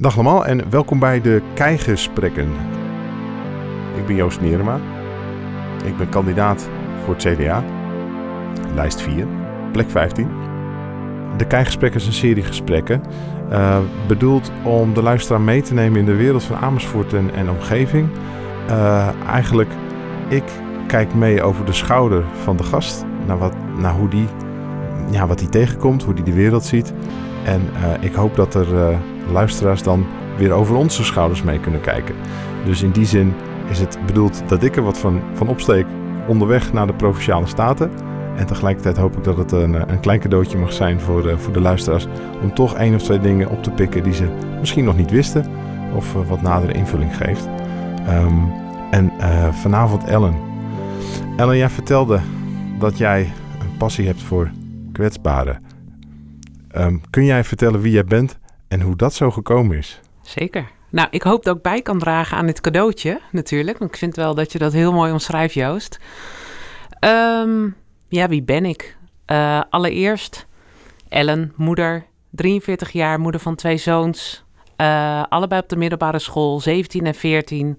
Dag allemaal en welkom bij de Keigesprekken. Ik ben Joost Mierema. Ik ben kandidaat voor het CDA. Lijst 4, plek 15. De Keigesprekken is een serie gesprekken. Uh, bedoeld om de luisteraar mee te nemen in de wereld van Amersfoort en, omgeving. Uh, eigenlijk, ik kijk mee over de schouder van de gast. Naar, wat, naar hoe die, ja, wat hij tegenkomt, hoe hij de wereld ziet. En uh, ik hoop dat er luisteraars dan weer over onze schouders mee kunnen kijken. Dus in die zin is het bedoeld dat ik er wat van, van opsteek onderweg naar de Provinciale Staten. En tegelijkertijd hoop ik dat het een, een klein cadeautje mag zijn voor, uh, voor de luisteraars. Om toch één of twee dingen op te pikken die ze misschien nog niet wisten. Of uh, wat nadere invulling geeft. Um, en vanavond Ellen. Ellen, jij vertelde dat jij een passie hebt voor kwetsbaren. Um, kun jij vertellen wie jij bent en hoe dat zo gekomen is? Zeker. Nou, ik hoop dat ik bij kan dragen aan dit cadeautje, natuurlijk. Want ik vind wel dat je dat heel mooi omschrijft, Joost. Um, ja, wie ben ik? Uh, allereerst Ellen, moeder, 43 jaar, moeder van twee zoons. Uh, allebei op de middelbare school, 17 en 14.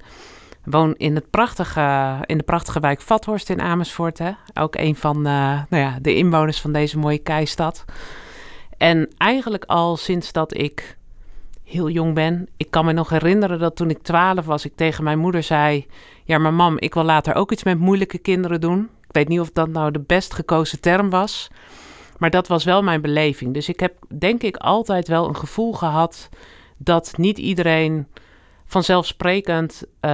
Woon in, het prachtige, in de prachtige wijk Vathorst in Amersfoort. Hè? Ook een van uh, nou ja, de inwoners van deze mooie keistad. En eigenlijk al sinds dat ik heel jong ben. Ik kan me nog herinneren dat toen ik 12 was, ik tegen mijn moeder zei: Ja, maar mam, ik wil later ook iets met moeilijke kinderen doen. Ik weet niet of dat nou de best gekozen term was. Maar dat was wel mijn beleving. Dus ik heb denk ik altijd wel een gevoel gehad dat niet iedereen vanzelfsprekend uh,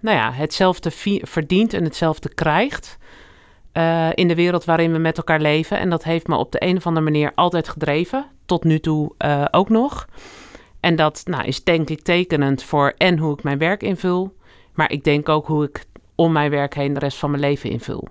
nou ja, hetzelfde verdient en hetzelfde krijgt. Uh, in de wereld waarin we met elkaar leven. En dat heeft me op de een of andere manier altijd gedreven. Tot nu toe uh, ook nog. En dat nou, is denk ik tekenend voor en hoe ik mijn werk invul. Maar ik denk ook hoe ik om mijn werk heen de rest van mijn leven invul.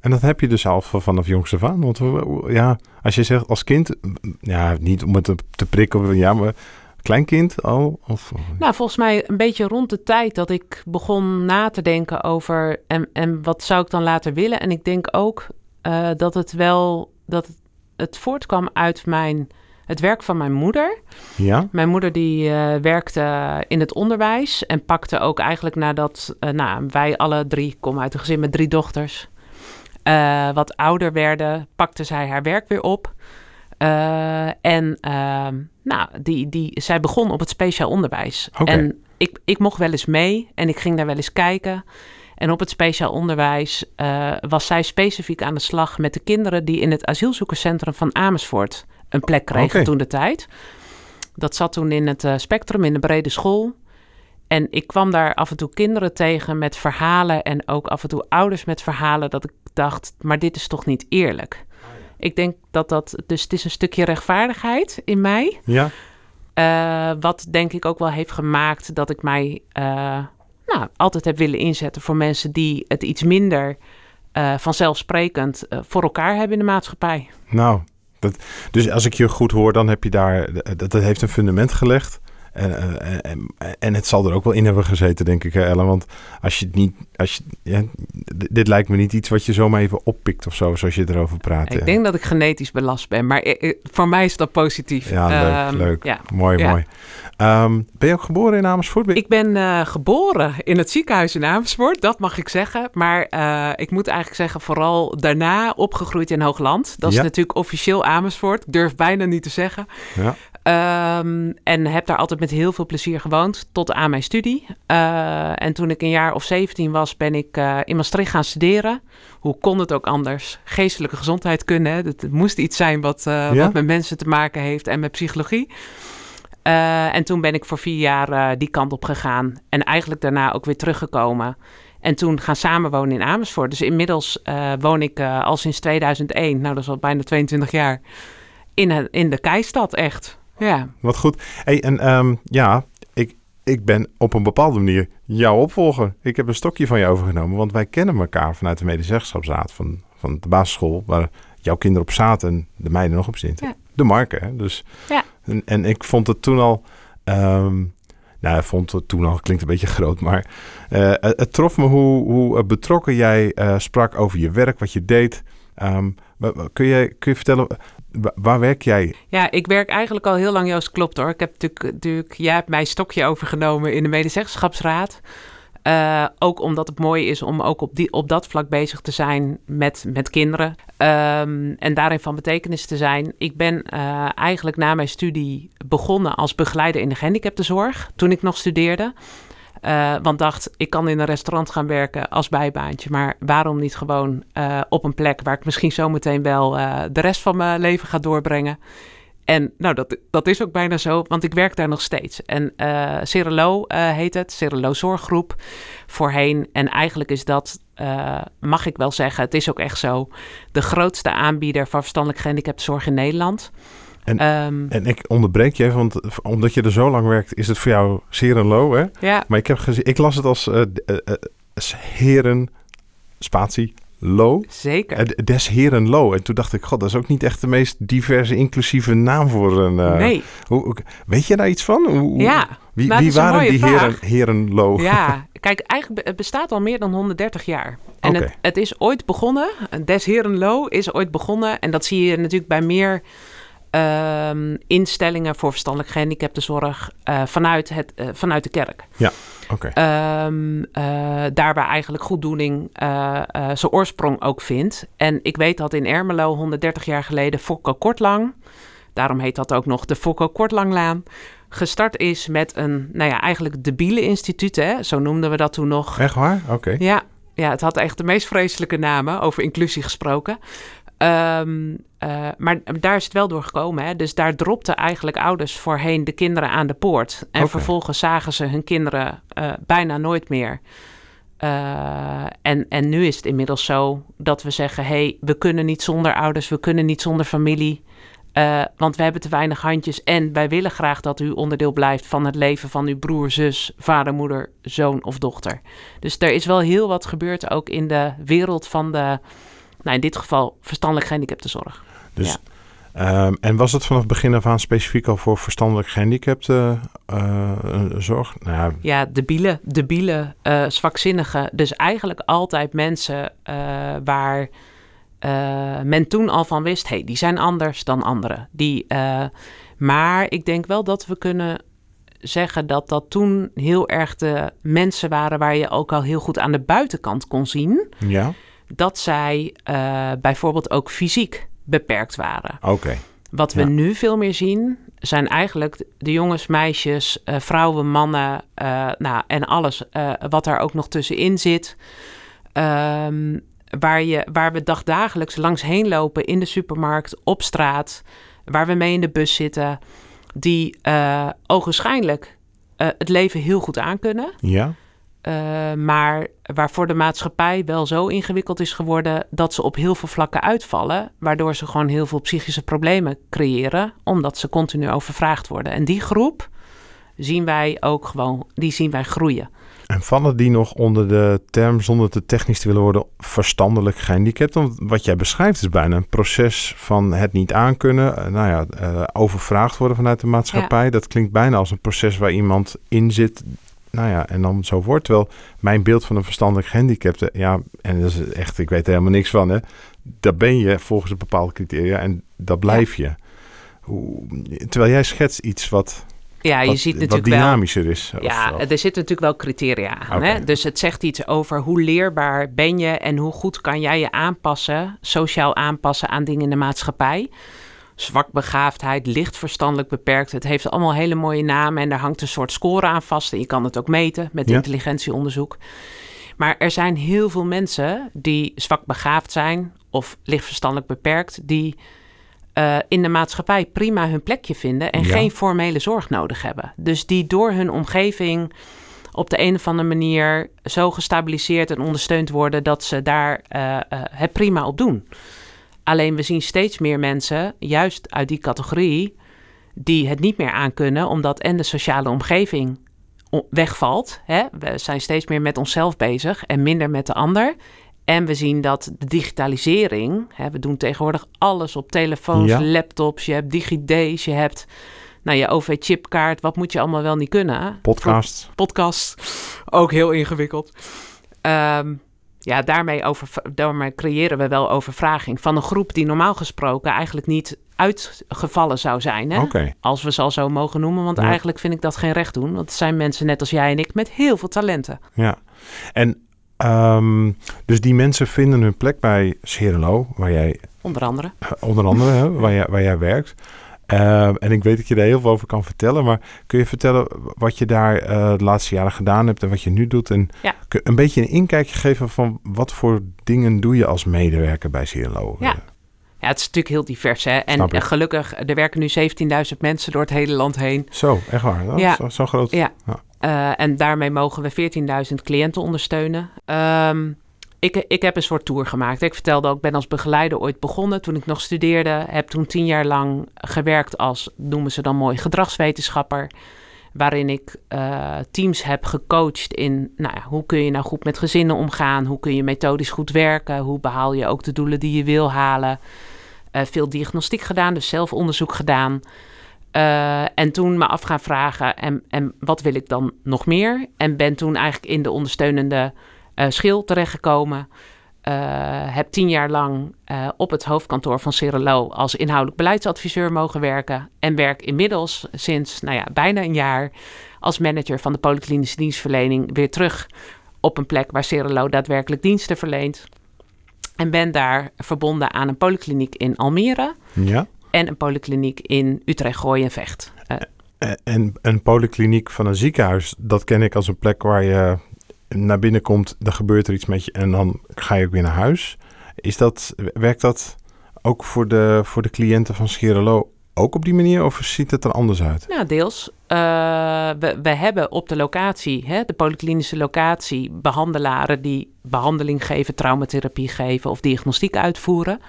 En dat heb je dus al vanaf jongs af aan. Want ja, als je zegt als kind, ja, niet om het te, te prikken, ja, maar kleinkind al? Of? Nou, volgens mij een beetje rond de tijd dat ik begon na te denken over en, en wat zou ik dan later willen. En ik denk ook uh, dat het wel, dat het, het voortkwam uit mijn het werk van mijn moeder. Ja. Mijn moeder die uh, werkte in het onderwijs en pakte ook eigenlijk nadat uh, nou, wij alle drie komen uit een gezin met drie dochters. Wat ouder werden, pakte zij haar werk weer op. en ehm, nou, die, die, zij begon op het speciaal onderwijs. Okay. En ik, ik mocht wel eens mee en ik ging daar wel eens kijken. En op het speciaal onderwijs uh, was zij specifiek aan de slag met de kinderen die in het asielzoekerscentrum van Amersfoort een plek kregen toen de tijd. Dat zat toen in het uh, spectrum in de brede school. En ik kwam daar af en toe kinderen tegen met verhalen en ook af en toe ouders met verhalen dat ik dacht, maar dit is toch niet eerlijk. Ik denk dat dat, dus het is een stukje rechtvaardigheid in mij. Ja. Uh, wat denk ik ook wel heeft gemaakt dat ik mij uh, nou, altijd heb willen inzetten voor mensen die het iets minder uh, vanzelfsprekend voor elkaar hebben in de maatschappij. Nou, dat, dus als ik je goed hoor, dan heb je daar, dat, dat heeft een fundament gelegd. En, en, en, het zal er ook wel in hebben gezeten, denk ik, Ellen. Want als je het niet. Als je, ja, dit lijkt me niet iets wat je zomaar even oppikt of zo, zoals je erover praat. Ik denk dat ik genetisch belast ben, maar voor mij is dat positief. Ja, leuk. Um, leuk. Ja. Mooi, ja. mooi. Um, ben je ook geboren in Amersfoort? Ik ben uh, geboren in het ziekenhuis in Amersfoort, dat mag ik zeggen. Maar uh, ik moet eigenlijk zeggen, vooral daarna opgegroeid in Hoogland. Dat is natuurlijk officieel Amersfoort. Ik durf bijna niet te zeggen. Um, en heb daar altijd met heel veel plezier gewoond, tot aan mijn studie. Uh, en toen ik een jaar of 17 was, ben ik uh, in Maastricht gaan studeren. Hoe kon het ook anders? Geestelijke gezondheidkunde. Hè? Het moest iets zijn wat, uh, Ja? wat met mensen te maken heeft en met psychologie. En toen ben ik voor vier jaar die kant op gegaan. En eigenlijk daarna ook weer teruggekomen. En toen gaan samenwonen in Amersfoort. Dus inmiddels woon ik al sinds 2001, nou dat is al bijna 22 jaar, in, in de Keistad echt. Ja. Wat goed. Hey, en um, ja, ik, ik ben op een bepaalde manier jouw opvolger. Ik heb een stokje van je overgenomen, want wij kennen elkaar vanuit de medezeggenschapsraad van, van de basisschool, waar jouw kinderen op zaten en de meiden nog op zitten. Ja. De marken, hè? Dus, ja. en, en ik vond het toen al, um, nou, ik vond het toen al, klinkt een beetje groot, maar uh, het trof me hoe, hoe betrokken jij uh, sprak over je werk, wat je deed. Um, kun, je, kun je vertellen, waar werk jij? Ja, ik werk eigenlijk al heel lang, Joost, klopt hoor. Ik heb natuurlijk, natuurlijk jij hebt mijn stokje overgenomen in de medezeggenschapsraad. Eh, ook omdat het mooi is om ook op, die, op dat vlak bezig te zijn met, met kinderen. Ehm, en daarin van betekenis te zijn. Ik ben eh, eigenlijk na mijn studie begonnen als begeleider in de gehandicaptenzorg. Toen ik nog studeerde. Eh, want dacht, ik kan in een restaurant gaan werken als bijbaantje. Maar waarom niet gewoon eh, op een plek waar ik misschien zometeen wel eh, de rest van mijn leven ga doorbrengen. En nou, dat, dat is ook bijna zo, want ik werk daar nog steeds. En eh, heet het, Cerelo Zorggroep voorheen. En eigenlijk is dat, mag ik wel zeggen, het is ook echt zo, de grootste aanbieder van verstandelijk gehandicaptenzorg in Nederland. En- Ehm, En ik onderbreek je, even, want omdat je er zo lang werkt, is het voor jou zeer low, hè? ja, Maar ik, heb gezien, ik las het als eh, s- heren, spatie, low. zeker. Des heren low. En toen dacht ik, god, dat is ook niet echt de meest diverse, inclusieve naam voor een... nee, hoe, weet je daar iets van? Hoe, ja. Wie, nou, wie waren die heren, heren low? Ja, kijk, eigenlijk het bestaat al meer dan 130 jaar. En het, het is ooit begonnen, Des Heren Lo is ooit begonnen. En dat zie je natuurlijk bij meer ehm, instellingen voor verstandelijk gehandicaptenzorg eh, vanuit, het, eh, vanuit de kerk. Oké. Ehm, eh, daar waar eigenlijk goeddoening eh, zijn oorsprong ook vindt. En ik weet dat in Ermelo 130 jaar geleden Fokko Kortlang, daarom heet dat ook nog de Fokko Kortlanglaan, gestart is met een, nou ja, eigenlijk debiele instituut, hè? zo noemden we dat toen nog. Echt waar? Oké. Ja, ja, het had echt de meest vreselijke namen, over inclusie gesproken. Ehm, eh, maar daar is het wel door gekomen. Hè? Dus daar dropten eigenlijk ouders voorheen de kinderen aan de poort. En vervolgens zagen ze hun kinderen eh, bijna nooit meer. Eh, en, en nu is het inmiddels zo dat we zeggen: hé, hey, we kunnen niet zonder ouders, we kunnen niet zonder familie. Want we hebben te weinig handjes en wij willen graag dat u onderdeel blijft van het leven van uw broer, zus, vader, moeder, zoon of dochter. Dus er is wel heel wat gebeurd ook in de wereld van de, nou in dit geval verstandelijk gehandicaptenzorg. Dus, Ja. ehm, en was het vanaf begin af aan specifiek al voor verstandelijk gehandicapte eh, eh, zorg? Nou ja, debiele, debiele, eh zwakzinnige. Dus eigenlijk altijd mensen waar men toen al van wist... hey, die zijn anders dan anderen. Die, maar ik denk wel dat we kunnen zeggen dat dat toen heel erg de mensen waren... waar je ook al heel goed aan de buitenkant kon zien... ja? Dat zij eh, bijvoorbeeld ook fysiek beperkt waren. Oké. Wat we Ja. nu veel meer zien, zijn eigenlijk de jongens, meisjes, eh, vrouwen, mannen, eh, nou, en alles wat daar ook nog tussenin zit. Ehm, waar, je, waar we dagdagelijks langs heen lopen in de supermarkt, op straat, waar we mee in de bus zitten, die ogenschijnlijk het leven heel goed aankunnen. Ja? Eh, maar waarvoor de maatschappij wel zo ingewikkeld is geworden dat ze op heel veel vlakken uitvallen, waardoor ze gewoon heel veel psychische problemen creëren, omdat ze continu overvraagd worden. En die groep zien wij ook gewoon, die zien wij groeien. En vallen die nog onder de term, zonder te technisch te willen worden, verstandelijk gehandicapt? Want wat jij beschrijft is bijna een proces van het niet aankunnen, eh, nou ja, eh, overvraagd worden vanuit de maatschappij. Dat klinkt bijna als een proces waar iemand in zit, nou ja, en dan zo wordt. Terwijl mijn beeld van een verstandelijk gehandicapte, ja, en dat is echt, ik weet er helemaal niks van, hè. Daar ben je volgens een bepaalde criteria en dat blijf je. Hoe, terwijl jij schetst iets wat, Ja, je wat, ziet wat natuurlijk wel. dynamischer is. Ja, of- er zitten natuurlijk wel criteria aan. Hè? Dus het zegt iets over hoe leerbaar ben je en hoe goed kan jij je aanpassen, sociaal aanpassen aan dingen in de maatschappij. Zwakbegaafdheid, licht verstandelijk beperkt. Het heeft allemaal hele mooie namen en daar hangt een soort score aan vast. En je kan het ook meten met Ja. intelligentieonderzoek. Maar er zijn heel veel mensen die zwakbegaafd zijn of licht verstandelijk beperkt, die eh, in de maatschappij prima hun plekje vinden en Ja. geen formele zorg nodig hebben. Dus die door hun omgeving op de een of andere manier zo gestabiliseerd en ondersteund worden dat ze daar eh, eh, het prima op doen. Alleen we zien steeds meer mensen, juist uit die categorie, die het niet meer aankunnen, omdat en de sociale omgeving wegvalt. Hè? We zijn steeds meer met onszelf bezig en minder met de ander. En we zien dat de digitalisering, hè, we doen tegenwoordig alles op telefoons, Ja. laptops, je hebt DigiD's, je hebt nou, je OV-chipkaart, wat moet je allemaal wel niet kunnen? Podcast. podcast. Ook heel ingewikkeld. Ehm, ja, daarmee, over, daarmee creëren we wel overvraging van een groep die normaal gesproken eigenlijk niet uitgevallen zou zijn. Hè? Als we ze al zo mogen noemen. Want Ja. eigenlijk vind ik dat geen recht doen. Want het zijn mensen net als jij en ik met heel veel talenten. Ja. En ehm, dus die mensen vinden hun plek bij Serelo, waar jij Onder andere. eh, onder andere, hè, waar, jij, waar jij werkt. Ehm, en ik weet dat je daar heel veel over kan vertellen, maar kun je vertellen wat je daar eh, de laatste jaren gedaan hebt en wat je nu doet? En Ja. een beetje een inkijkje geven van wat voor dingen doe je als medewerker bij Serelo? Ja. Ja, het is natuurlijk heel divers. Hè? En ik. eh, gelukkig, er werken nu 17.000 mensen door het hele land heen. Zo, echt waar. Dat Ja. zo, zo groot. Ja. Ja. Eh, en daarmee mogen we 14.000 cliënten ondersteunen. Ehm, ik, ik heb een soort tour gemaakt. Ik vertelde ook, ik ben als begeleider ooit begonnen toen ik nog studeerde. Heb toen tien jaar lang gewerkt als, noemen ze dan mooi, gedragswetenschapper. Waarin ik eh, teams heb gecoacht in nou ja, hoe kun je nou goed met gezinnen omgaan. Hoe kun je methodisch goed werken. Hoe behaal je ook de doelen die je wil halen. Eh, veel diagnostiek gedaan, dus zelfonderzoek gedaan. Eh, en toen me af gaan vragen, en, en wat wil ik dan nog meer? En ben toen eigenlijk in de ondersteunende schil terechtgekomen. Eh, heb tien jaar lang eh, op het hoofdkantoor van Cerelo als inhoudelijk beleidsadviseur mogen werken. En werk inmiddels sinds nou ja, bijna een jaar als manager van de polyklinische dienstverlening weer terug op een plek waar Cerelo daadwerkelijk diensten verleent. En ben daar verbonden aan een polykliniek in Almere Ja. en een polykliniek in Utrecht, Gooi en Vecht. Eh, Eh, En een polykliniek van een ziekenhuis, dat ken ik als een plek waar je naar binnen komt, dan gebeurt er iets met je en dan ga je ook weer naar huis. Is dat, werkt dat ook voor de, voor de cliënten van Scherelo ook op die manier of ziet het er anders uit? nou, deels. Eh, we, we hebben op de locatie, hè, de polyklinische locatie, behandelaren die behandeling geven, traumatherapie geven of diagnostiek uitvoeren.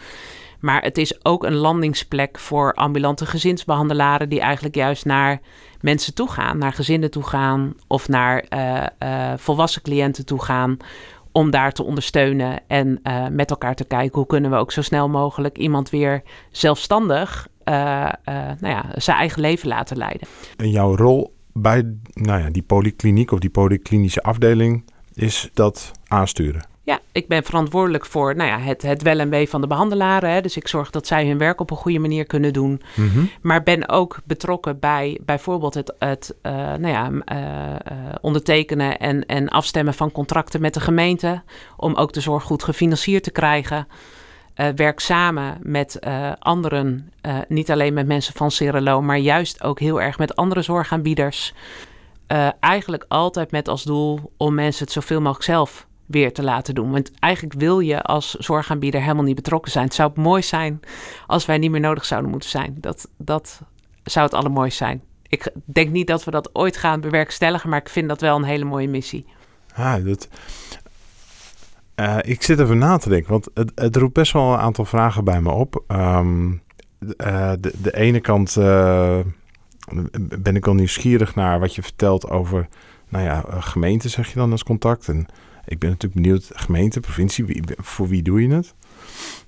Maar het is ook een landingsplek voor ambulante gezinsbehandelaren die eigenlijk juist naar mensen toe gaan, naar gezinnen toe gaan of naar eh, eh, volwassen cliënten toe gaan. Om daar te ondersteunen en eh, met elkaar te kijken hoe kunnen we ook zo snel mogelijk iemand weer zelfstandig nou ja, zijn eigen leven laten leiden. En jouw rol bij nou ja, die polykliniek of die polyklinische afdeling is dat aansturen. Ja, ik ben verantwoordelijk voor nou ja, het, het wel en wee van de behandelaren. Hè. Dus ik zorg dat zij hun werk op een goede manier kunnen doen. Mhm. Maar ben ook betrokken bij bijvoorbeeld het, het eh, nou ja, eh, eh, ondertekenen en, en afstemmen van contracten met de gemeente. Om ook de zorg goed gefinancierd te krijgen. Werk samen met anderen, niet alleen met mensen van Cerelo, maar juist ook heel erg met andere zorgaanbieders. Eigenlijk altijd met als doel om mensen het zoveel mogelijk zelf weer te laten doen. Want eigenlijk wil je als zorgaanbieder helemaal niet betrokken zijn. Het zou mooi zijn als wij niet meer nodig zouden moeten zijn. Dat, dat zou het allermooiste zijn. Ik denk niet dat we dat ooit gaan bewerkstelligen, maar ik vind dat wel een hele mooie missie. Ah, dat... Eh, ik zit even na te denken, want het, het roept best wel een aantal vragen bij me op. Ehm, eh, de, de ene kant eh, ben ik wel nieuwsgierig naar wat je vertelt over, nou ja, gemeente zeg je dan als contact. En ik ben natuurlijk benieuwd, gemeente, provincie, wie, voor wie doe je het?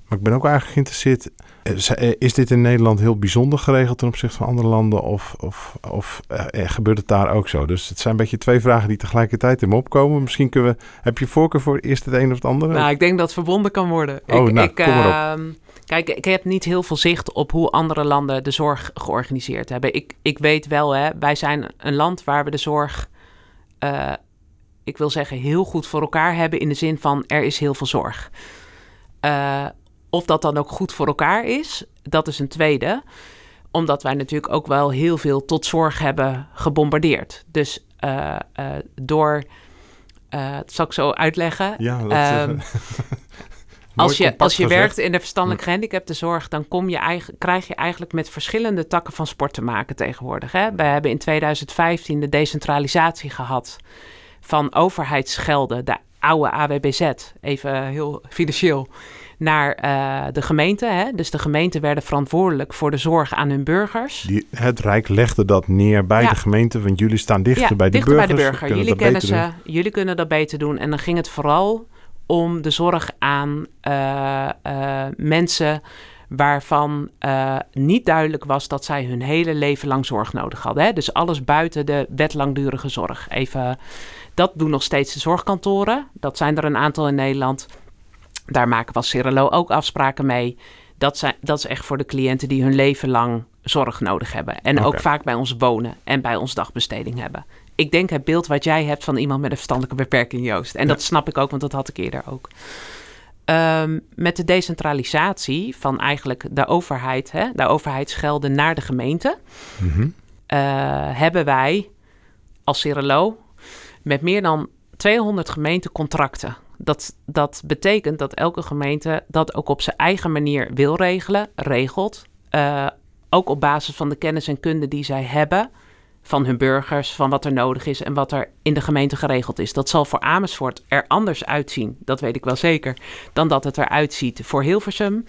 Maar ik ben ook eigenlijk geïnteresseerd, eh, eh, is dit in Nederland heel bijzonder geregeld ten opzichte van andere landen? Of, of, of eh, gebeurt het daar ook zo? Dus het zijn een beetje twee vragen die tegelijkertijd in me opkomen. Misschien kunnen we, heb je voorkeur voor eerst het een of het andere? Nou, ik denk dat het verbonden kan worden. Oh, ik, nou, ik, kom maar ehm, kijk, ik heb niet heel veel zicht op hoe andere landen de zorg georganiseerd hebben. Ik, ik weet wel, hè, wij zijn een land waar we de zorg, ik wil zeggen, heel goed voor elkaar hebben. In de zin van er is heel veel zorg. Eh, of dat dan ook goed voor elkaar is, dat is een tweede. Omdat wij natuurlijk ook wel heel veel tot zorg hebben gebombardeerd. Dus eh, eh, door, dat zal ik zo uitleggen. ja, ehm, eh, Als je, als je gezegd. werkt in de verstandelijk gehandicaptenzorg, dan kom je eigen, krijg je eigenlijk met verschillende takken van sport te maken tegenwoordig. Hè? We hebben in 2015 de decentralisatie gehad van overheidsgelden, de oude AWBZ, even heel financieel, naar eh, de gemeente. Hè? Dus de gemeenten werden verantwoordelijk voor de zorg aan hun burgers. Die, het Rijk legde dat neer bij Ja. de gemeente, want jullie staan dichter ja, bij de dichter burgers. bij de burger. kunnen Jullie kennen ze, jullie kunnen dat beter doen. En dan ging het vooral om de zorg aan eh, eh, mensen waarvan niet duidelijk was dat zij hun hele leven lang zorg nodig hadden. Hè? Dus alles buiten de wet langdurige zorg. Even, dat doen nog steeds de zorgkantoren. Dat zijn er een aantal in Nederland. Daar maken we als Cerelo ook afspraken mee. Dat, zijn, dat is echt voor de cliënten die hun leven lang zorg nodig hebben. En ook vaak bij ons wonen en bij ons dagbesteding hebben. Ik denk het beeld wat jij hebt van iemand met een verstandelijke beperking, Joost. En Ja. dat snap ik ook, want dat had ik eerder ook. Ehm, met de decentralisatie van eigenlijk de overheid, hè, de overheidsgelden naar de gemeente, Mhm. eh, hebben wij als Cirelo met meer dan 200 gemeenten contracten. Dat, dat betekent dat elke gemeente dat ook op zijn eigen manier wil regelen, regelt. Eh, ook op basis van de kennis en kunde die zij hebben van hun burgers, van wat er nodig is en wat er in de gemeente geregeld is. Dat zal voor Amersfoort er anders uitzien, dat weet ik wel zeker, dan dat het eruit ziet voor Hilversum.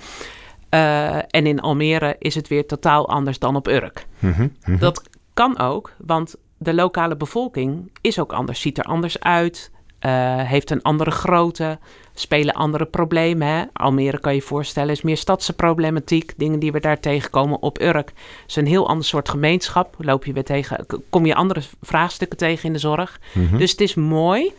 Eh, en in Almere is het weer totaal anders dan op Urk. Mhm. Mhm. Dat kan ook, want de lokale bevolking is ook anders, ziet er anders uit, eh, heeft een andere grootte, spelen andere problemen. Hè? Almere kan je voorstellen is meer stadse problematiek, dingen die we daar tegenkomen op Urk. is een heel ander soort gemeenschap. Loop je weer tegen, kom je andere vraagstukken tegen in de zorg. Mhm. Dus het is mooi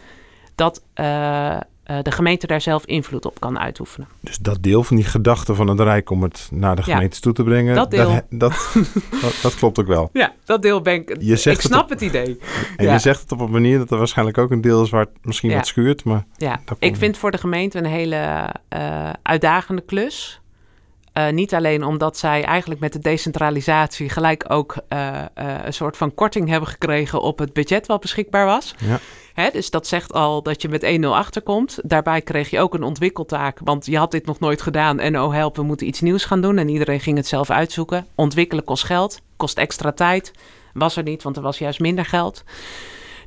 dat eh, eh, de gemeente daar zelf invloed op kan uitoefenen. Dus dat deel van die gedachte van het Rijk om het naar de Ja. gemeentes toe te brengen, Dat deel. dat, dat, dat, dat klopt ook wel. Ja, dat deel ben ik. Je zegt ik het snap op- het idee. En Ja. je zegt het op een manier dat er waarschijnlijk ook een deel is waar het misschien Ja. wat schuurt, maar Ja, ik vind voor de gemeente een hele eh, uitdagende klus. Eh, niet alleen omdat zij eigenlijk met de decentralisatie gelijk ook een soort van korting hebben gekregen op het budget wat beschikbaar was. Ja. Hè, dus dat zegt al dat je met 1-0 achterkomt. Daarbij kreeg je ook een ontwikkeltaak, want je had dit nog nooit gedaan. En oh help, we moeten iets nieuws gaan doen. En iedereen ging het zelf uitzoeken. Ontwikkelen kost geld, kost extra tijd. Was er niet, want er was juist minder geld.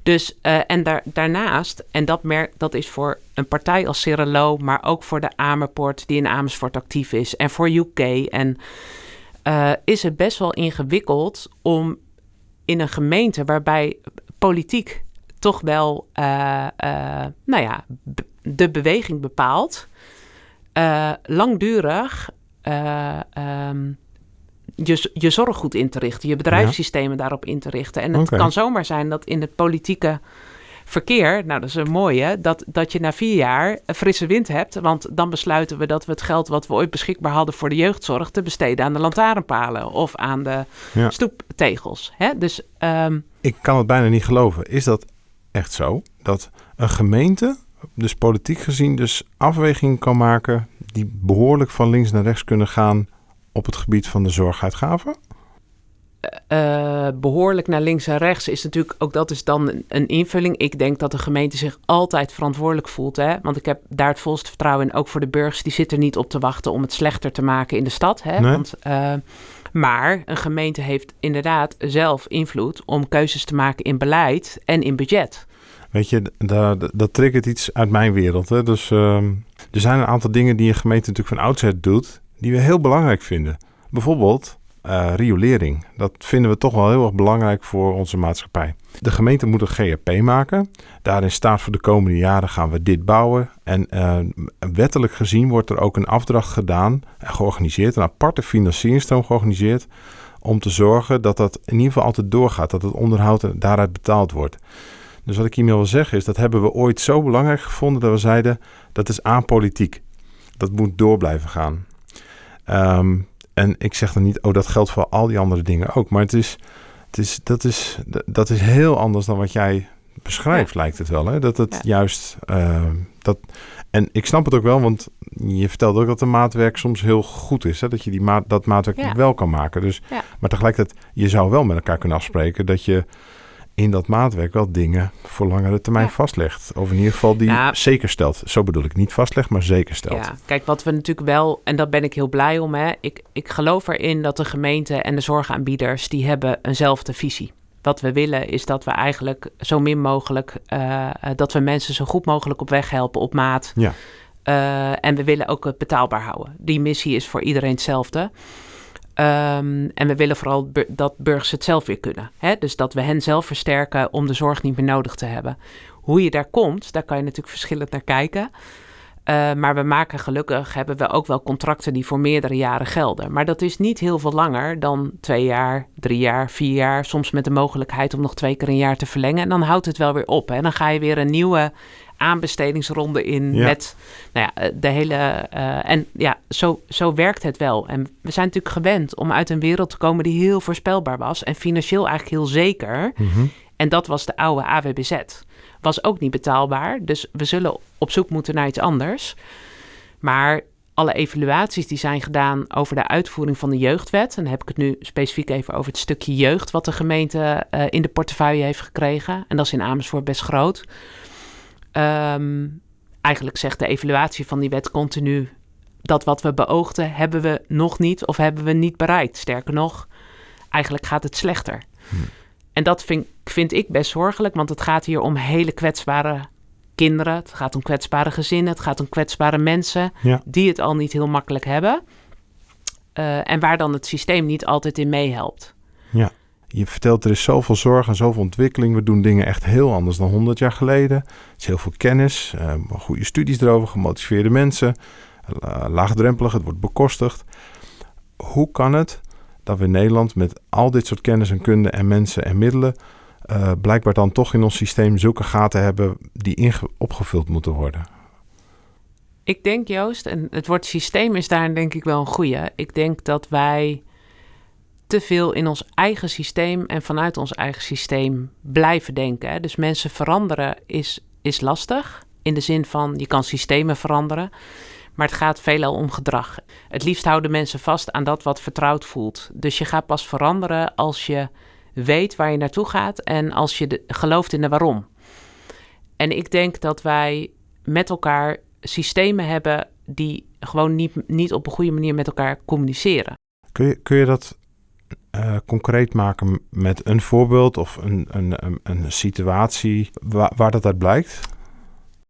Dus, eh, en daar, daarnaast, en dat, merk, dat is voor een partij als Cirelo, maar ook voor de Amerpoort die in Amersfoort actief is, en voor UK, en eh, is het best wel ingewikkeld om in een gemeente waarbij politiek toch wel, eh, nou ja, de beweging bepaalt, eh, langdurig eh, ehm, je, je zorg goed in te richten, je bedrijfssystemen daarop in te richten. En het kan zomaar zijn dat in het politieke verkeer, nou dat is een mooie, dat, dat je na vier jaar frisse wind hebt. Want dan besluiten we dat we het geld wat we ooit beschikbaar hadden voor de jeugdzorg te besteden aan de lantaarnpalen of aan de Ja. stoeptegels. Hè? Dus ehm, ik kan het bijna niet geloven. Is dat echt zo? Dat een gemeente, dus politiek gezien, dus afwegingen kan maken die behoorlijk van links naar rechts kunnen gaan op het gebied van de zorguitgaven? eh, behoorlijk naar links en rechts is natuurlijk ook dat is dan een, invulling. Ik denk dat de gemeente zich altijd verantwoordelijk voelt. Hè? Want ik heb daar het volste vertrouwen in. Ook voor de burgers, die zitten niet op te wachten om het slechter te maken in de stad. Hè? Nee. Want, eh, maar een gemeente heeft inderdaad zelf invloed om keuzes te maken in beleid en in budget. Weet je, dat, dat triggert iets uit mijn wereld. Hè? Dus ehm, er zijn een aantal dingen die een gemeente natuurlijk van oudsher doet, die we heel belangrijk vinden. Bijvoorbeeld eh, riolering. Dat vinden we toch wel heel erg belangrijk voor onze maatschappij. De gemeente moet een GRP maken. Daarin staat voor de komende jaren gaan we dit bouwen. En eh, wettelijk gezien wordt er ook een afdracht gedaan en georganiseerd, een aparte financieringsstroom georganiseerd, om te zorgen dat dat in ieder geval altijd doorgaat, dat het onderhoud daaruit betaald wordt. Dus wat ik hiermee wil zeggen is, dat hebben we ooit zo belangrijk gevonden dat we zeiden, dat is apolitiek. Dat moet door blijven gaan. Ehm, en ik zeg dan niet, oh dat geldt voor al die andere dingen ook. Maar het is, het is, dat, is, dat is heel anders dan wat jij beschrijft, lijkt het wel. Hè? Dat het Ja. juist, ehm, dat, en ik snap het ook wel, want je vertelde ook dat de maatwerk soms heel goed is. Hè? Dat je die maat, dat maatwerk Ja. wel kan maken. Dus. Maar tegelijkertijd, je zou wel met elkaar kunnen afspreken dat je in dat maatwerk wel dingen voor langere termijn Ja. vastlegt. Of in ieder geval die Ja. zeker stelt. Zo bedoel ik, niet vastlegt, maar zeker stelt. Ja, kijk, wat we natuurlijk wel, en daar ben ik heel blij om, hè, ik, ik geloof erin dat de gemeente en de zorgaanbieders, die hebben eenzelfde visie. Wat we willen is dat we eigenlijk zo min mogelijk, eh, dat we mensen zo goed mogelijk op weg helpen op maat. Ja. Eh, en we willen ook het betaalbaar houden. Die missie is voor iedereen hetzelfde. Ehm, en we willen vooral dat burgers het zelf weer kunnen. Hè? Dus dat we hen zelf versterken om de zorg niet meer nodig te hebben. Hoe je daar komt, daar kan je natuurlijk verschillend naar kijken. Uh, maar we maken gelukkig, hebben we ook wel contracten die voor meerdere jaren gelden. Maar dat is niet heel veel langer dan twee jaar, drie jaar, vier jaar. Soms met de mogelijkheid om nog twee keer een jaar te verlengen. En dan houdt het wel weer op. En dan ga je weer een nieuwe aanbestedingsronde in ja. met nou ja, de hele. Uh, en ja, zo, zo werkt het wel. En we zijn natuurlijk gewend om uit een wereld te komen die heel voorspelbaar was. En financieel eigenlijk heel zeker. Mm -hmm. En dat was de oude AWBZ. Was ook niet betaalbaar. Dus we zullen op zoek moeten naar iets anders. Maar alle evaluaties die zijn gedaan over de uitvoering van de jeugdwet. En dan heb ik het nu specifiek even over het stukje jeugd wat de gemeente uh, in de portefeuille heeft gekregen. En dat is in Amersfoort best groot. Um, eigenlijk zegt de evaluatie van die wet continu dat wat we beoogden hebben we nog niet of hebben we niet bereikt. Sterker nog, eigenlijk gaat het slechter. Hm. En dat vind, vind ik best zorgelijk, want het gaat hier om hele kwetsbare kinderen. Het gaat om kwetsbare gezinnen. Het gaat om kwetsbare mensen ja. die het al niet heel makkelijk hebben. Uh, en waar dan het systeem niet altijd in meehelpt. Ja, je vertelt er is zoveel zorg en zoveel ontwikkeling. We doen dingen echt heel anders dan 100 jaar geleden. Er is heel veel kennis, uh, goede studies erover, gemotiveerde mensen. Laagdrempelig, het wordt bekostigd. Hoe kan het dat we in Nederland met al dit soort kennis en kunde en mensen en middelen uh, blijkbaar dan toch in ons systeem zulke gaten hebben die opgevuld moeten worden? Ik denk Joost, en het woord systeem is daar denk ik wel een goede. Ik denk dat wij te veel in ons eigen systeem en vanuit ons eigen systeem blijven denken. Dus mensen veranderen is, is lastig. In de zin van je kan systemen veranderen. Maar het gaat veelal om gedrag. Het liefst houden mensen vast aan dat wat vertrouwd voelt. Dus je gaat pas veranderen als je weet waar je naartoe gaat en als je gelooft in de waarom. En ik denk dat wij met elkaar systemen hebben die gewoon niet, niet op een goede manier met elkaar communiceren. Kun je, kun je dat uh, concreet maken met een voorbeeld of een, een, een, een situatie waar, waar dat uit blijkt?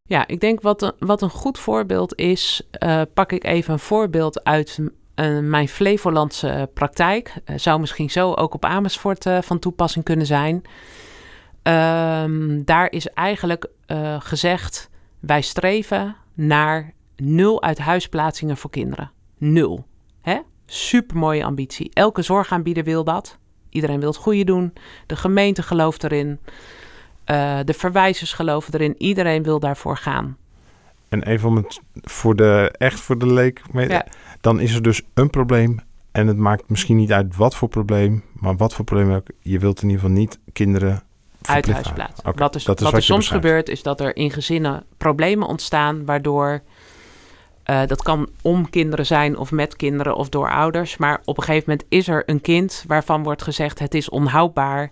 Ja, ik denk wat een, wat een goed voorbeeld is, uh, pak ik even een voorbeeld uit uh, mijn Flevolandse praktijk. Zou misschien zo ook op Amersfoort van toepassing kunnen zijn. Um, daar is eigenlijk gezegd, wij streven naar nul uithuisplaatsingen voor kinderen. Nul. Hè? Super mooie ambitie. Elke zorgaanbieder wil dat. Iedereen wil het goede doen. De gemeente gelooft erin. Uh, de verwijzers geloven erin. Iedereen wil daarvoor gaan. En even om het voor de, echt voor de leek, mee, Ja. dan is er dus een probleem. En het maakt misschien niet uit wat voor probleem, maar wat voor probleem ook. Je wilt in ieder geval niet kinderen Uit huis plaatsen. Wat, is, dat is wat wat er soms beschrijft. gebeurt, is dat er in gezinnen problemen ontstaan, waardoor eh, dat kan om kinderen zijn of met kinderen of door ouders. Maar op een gegeven moment is er een kind waarvan wordt gezegd: het is onhoudbaar.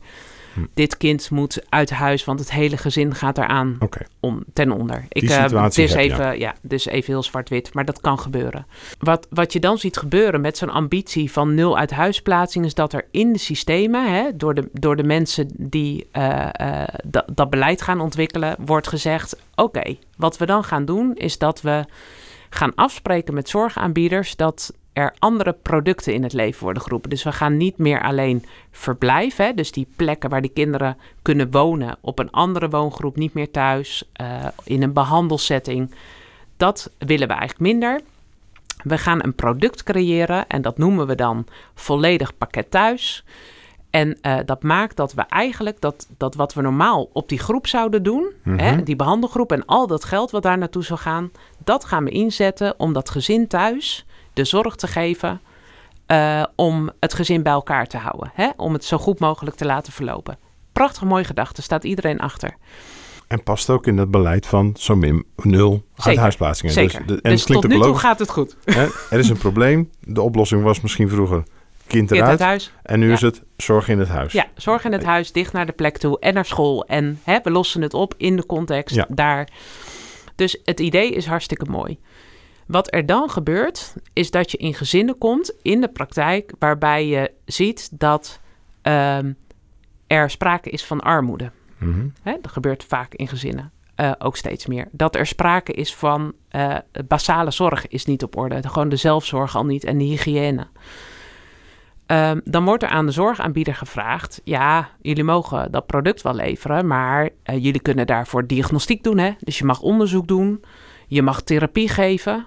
Hm. Dit kind moet uit huis, want het hele gezin gaat eraan om, ten onder. Ik, heb je. even, ja, dus even heel zwart-wit, maar dat kan gebeuren. Wat, wat je dan ziet gebeuren met zo'n ambitie van nul uit huisplaatsing, is dat er in de systemen, hè, door, de, door de mensen die eh, dat, dat beleid gaan ontwikkelen, wordt gezegd: oké, wat we dan gaan doen, is dat we gaan afspreken met zorgaanbieders dat er andere producten in het leven worden geroepen. Dus we gaan niet meer alleen verblijf, hè, dus die plekken waar die kinderen kunnen wonen op een andere woongroep, niet meer thuis, eh, in een behandelsetting. Dat willen we eigenlijk minder. We gaan een product creëren en dat noemen we dan volledig pakket thuis. En eh, dat maakt dat we eigenlijk dat, dat wat we normaal op die groep zouden doen, Mhm. hè, die behandelgroep en al dat geld wat daar naartoe zou gaan, dat gaan we inzetten om dat gezin thuis de zorg te geven eh, om het gezin bij elkaar te houden. Hè? Om het zo goed mogelijk te laten verlopen. Prachtig mooie gedachte, staat iedereen achter. En past ook in het beleid van zo min nul Zeker, uithuisplaatsingen. Zeker. Dus, Dus, de- en het tot nu toe gaat het goed. Hè? Er is een probleem. De oplossing was misschien vroeger kind eruit. uit huis. En nu Ja. is het zorg in het huis. Ja, zorg in het huis, dicht naar de plek toe en naar school. En hè, we lossen het op in de context Ja. daar. Dus het idee is hartstikke mooi. Wat er dan gebeurt, is dat je in gezinnen komt in de praktijk waarbij je ziet dat ehm, er sprake is van armoede. Mhm. Hè, dat gebeurt vaak in gezinnen. eh, ook steeds meer. Dat er sprake is van eh, basale zorg is niet op orde. Gewoon de zelfzorg al niet en de hygiëne. Ehm, dan wordt er aan de zorgaanbieder gevraagd: ja, jullie mogen dat product wel leveren, maar eh, jullie kunnen daarvoor diagnostiek doen. Hè? Dus je mag onderzoek doen. je mag therapie geven.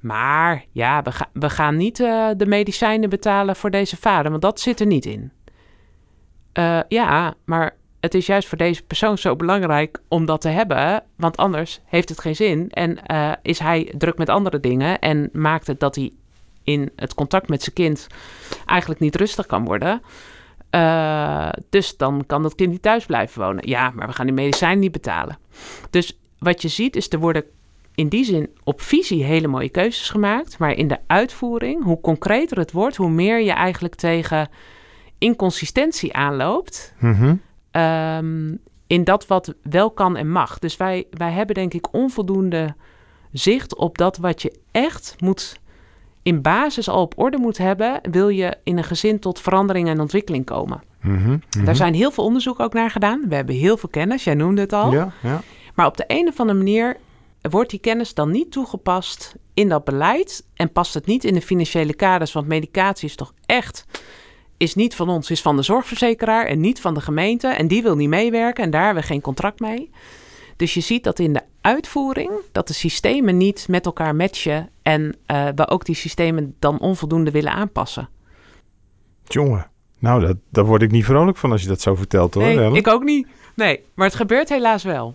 Maar ja, we, we gaan niet uh, de medicijnen betalen voor deze vader, want dat zit er niet in. Uh, ja, maar het is juist voor deze persoon zo belangrijk om dat te hebben, want anders heeft het geen zin en is hij druk met andere dingen en maakt het dat hij in het contact met zijn kind eigenlijk niet rustig kan worden. Uh, dus dan kan dat kind niet thuis blijven wonen. Ja, maar we gaan die medicijnen niet betalen. Dus wat je ziet is, er worden in die zin op visie hele mooie keuzes gemaakt. Maar in de uitvoering, hoe concreter het wordt, hoe meer je eigenlijk tegen inconsistentie aanloopt. Mm um, in dat wat wel kan en mag. Dus wij, wij hebben denk ik onvoldoende zicht op dat wat je echt moet in basis al op orde moet hebben, wil je in een gezin tot verandering en ontwikkeling komen. -hmm, Daar zijn heel veel onderzoek ook naar gedaan. We hebben heel veel kennis, jij noemde het al. Ja, ja. Maar op de een of andere manier wordt die kennis dan niet toegepast in dat beleid en past het niet in de financiële kaders, want medicatie is toch echt is niet van ons, is van de zorgverzekeraar en niet van de gemeente en die wil niet meewerken en daar hebben we geen contract mee. Dus je ziet dat in de uitvoering dat de systemen niet met elkaar matchen en uh, we ook die systemen dan onvoldoende willen aanpassen. Jongen, nou, dat, daar word ik niet vrolijk van als je dat zo vertelt hoor. Nee, ik ook niet. Nee, maar het gebeurt helaas wel.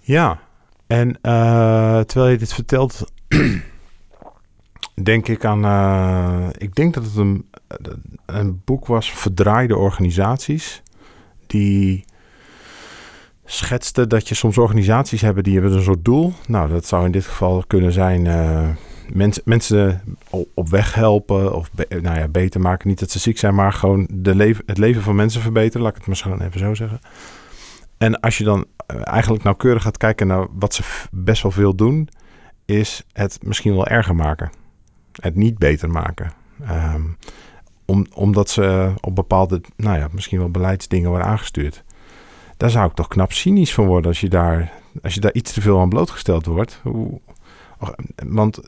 Ja, en uh, terwijl je dit vertelt, denk ik aan. Uh, ik denk dat het een, een boek was, Verdraaide Organisaties. Die schetste dat je soms organisaties hebben die hebben een soort doel. Nou, dat zou in dit geval kunnen zijn uh, mens, mensen op weg helpen of nou ja, beter maken. Niet dat ze ziek zijn, maar gewoon de leven, het leven van mensen verbeteren. Laat ik het maar even zo zeggen. En als je dan eigenlijk nauwkeurig gaat kijken naar wat ze best wel veel doen, is het misschien wel erger maken. Het niet beter maken. Um, om, omdat ze op bepaalde, nou ja, misschien wel beleidsdingen worden aangestuurd daar zou ik toch knap cynisch van worden als je daar, als je daar iets te veel aan blootgesteld wordt. Hoe, want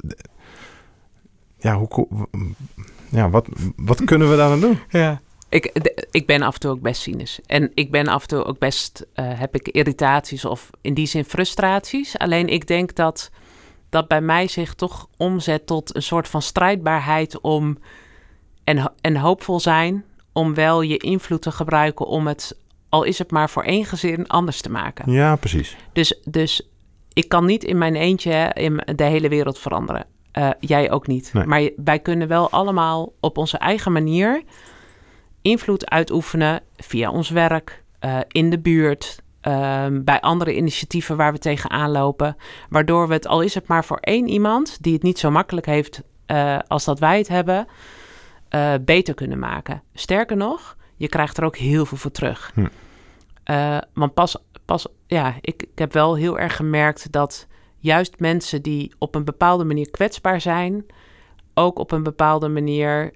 ja, hoe, ja wat, wat kunnen we daar aan doen? Ja. Ik, ik ben af en toe ook best cynisch. En ik ben af en toe ook best, uh, heb ik irritaties of in die zin frustraties. Alleen ik denk dat dat bij mij zich toch omzet tot een soort van strijdbaarheid om en, en hoopvol zijn om wel je invloed te gebruiken om het al is het maar voor één gezin, anders te maken. Ja, precies. Dus, dus ik kan niet in mijn eentje in de hele wereld veranderen. Uh, jij ook niet. Nee. Maar wij kunnen wel allemaal op onze eigen manier invloed uitoefenen via ons werk, uh, in de buurt, uh, bij andere initiatieven waar we tegenaan lopen. Waardoor we het, al is het maar voor één iemand die het niet zo makkelijk heeft uh, als dat wij het hebben, beter kunnen maken. Sterker nog, je krijgt er ook heel veel voor terug. Hm. Uh, want pas, pas ja, ik, ik heb wel heel erg gemerkt dat juist mensen die op een bepaalde manier kwetsbaar zijn, ook op een bepaalde manier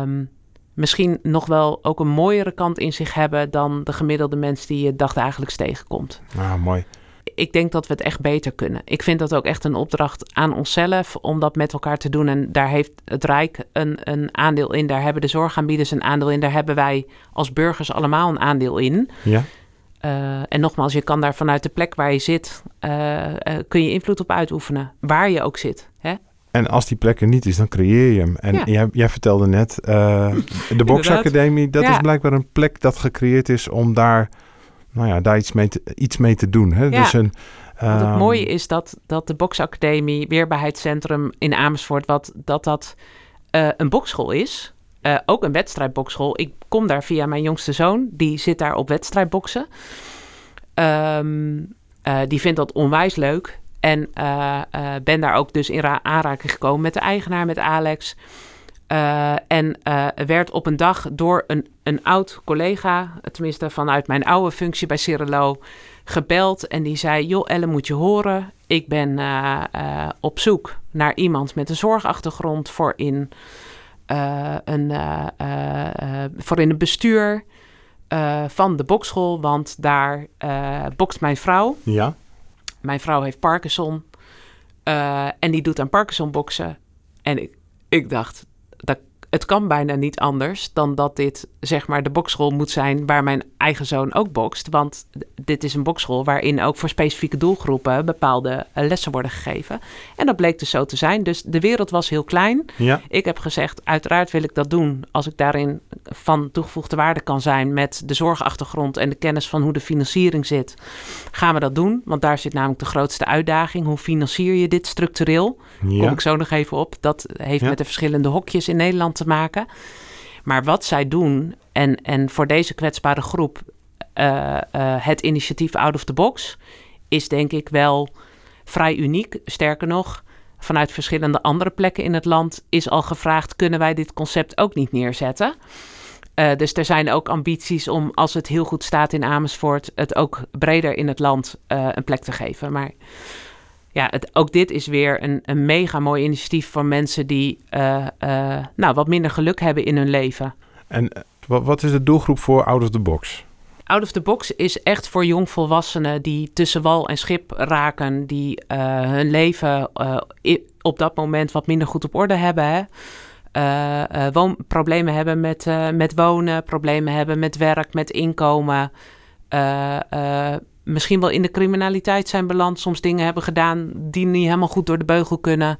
um, misschien nog wel ook een mooiere kant in zich hebben dan de gemiddelde mens die je dagdagelijks tegenkomt. Ah, mooi. Ik denk dat we het echt beter kunnen. Ik vind dat ook echt een opdracht aan onszelf om dat met elkaar te doen. En daar heeft het Rijk een, een aandeel in. Daar hebben de zorgaanbieders een aandeel in. Daar hebben wij als burgers allemaal een aandeel in. Ja. Uh, en nogmaals, je kan daar vanuit de plek waar je zit, uh, uh, kun je invloed op uitoefenen, waar je ook zit. Hè? En als die plek er niet is, dan creëer je hem. En Ja. jij, jij vertelde net, de Boksacademie, dat Ja. is blijkbaar een plek dat gecreëerd is om daar, nou ja, daar iets mee te, iets mee te doen. Hè? Ja. Dus een, Want het ehm, mooie is dat, dat de Boksacademie, Weerbaarheidscentrum in Amersfoort, wat, dat dat eh, een bokschool is. Eh, ook een wedstrijdbokschool. Ik kom daar via mijn jongste zoon. Die zit daar op wedstrijdboksen. Ehm, eh, die vindt dat onwijs leuk. En eh, ben daar ook dus in ra- aanraking gekomen met de eigenaar, met Alex. En werd op een dag door een, een oud collega, tenminste vanuit mijn oude functie bij Cirelo, gebeld. En die zei: Joh, Ellen, moet je horen. Ik ben op zoek naar iemand met een zorgachtergrond voor in, een, eh, eh, eh, voor in het bestuur eh, van de bokschool. Want daar eh, bokst mijn vrouw. Ja, Mijn vrouw heeft Parkinson. eh, en die doet aan Parkinson boksen. En ik, ik dacht, het kan bijna niet anders dan dat dit zeg maar de bokschool moet zijn waar mijn eigen zoon ook bokst. Want dit is een bokschool waarin ook voor specifieke doelgroepen bepaalde eh, lessen worden gegeven. En dat bleek dus zo te zijn. Dus de wereld was heel klein. Ja. Ik heb gezegd, uiteraard wil ik dat doen als ik daarin van toegevoegde waarde kan zijn met de zorgachtergrond en de kennis van hoe de financiering zit. Gaan we dat doen? Want daar zit namelijk de grootste uitdaging. Hoe financier je dit structureel? Ja. Kom ik zo nog even op. Dat heeft Ja. met de verschillende hokjes in Nederland te maken. Maar wat zij doen, en, en voor deze kwetsbare groep, eh, het initiatief Out of the Box, is denk ik wel vrij uniek. Sterker nog, vanuit verschillende andere plekken in het land is al gevraagd: kunnen wij dit concept ook niet neerzetten? Eh, dus er zijn ook ambities om, als het heel goed staat in Amersfoort, het ook breder in het land een plek te geven. Maar ja, het, ook dit is weer een, een mega mooi initiatief voor mensen die eh, eh, nou, wat minder geluk hebben in hun leven. En eh, wat, is de doelgroep voor Out of the Box? Out of the box is echt voor jongvolwassenen die tussen wal en schip raken, die hun leven op dat moment wat minder goed op orde hebben. Hè? Problemen hebben met, met wonen, problemen hebben met werk, met inkomen. Misschien wel in de criminaliteit zijn beland, soms dingen hebben gedaan die niet helemaal goed door de beugel kunnen.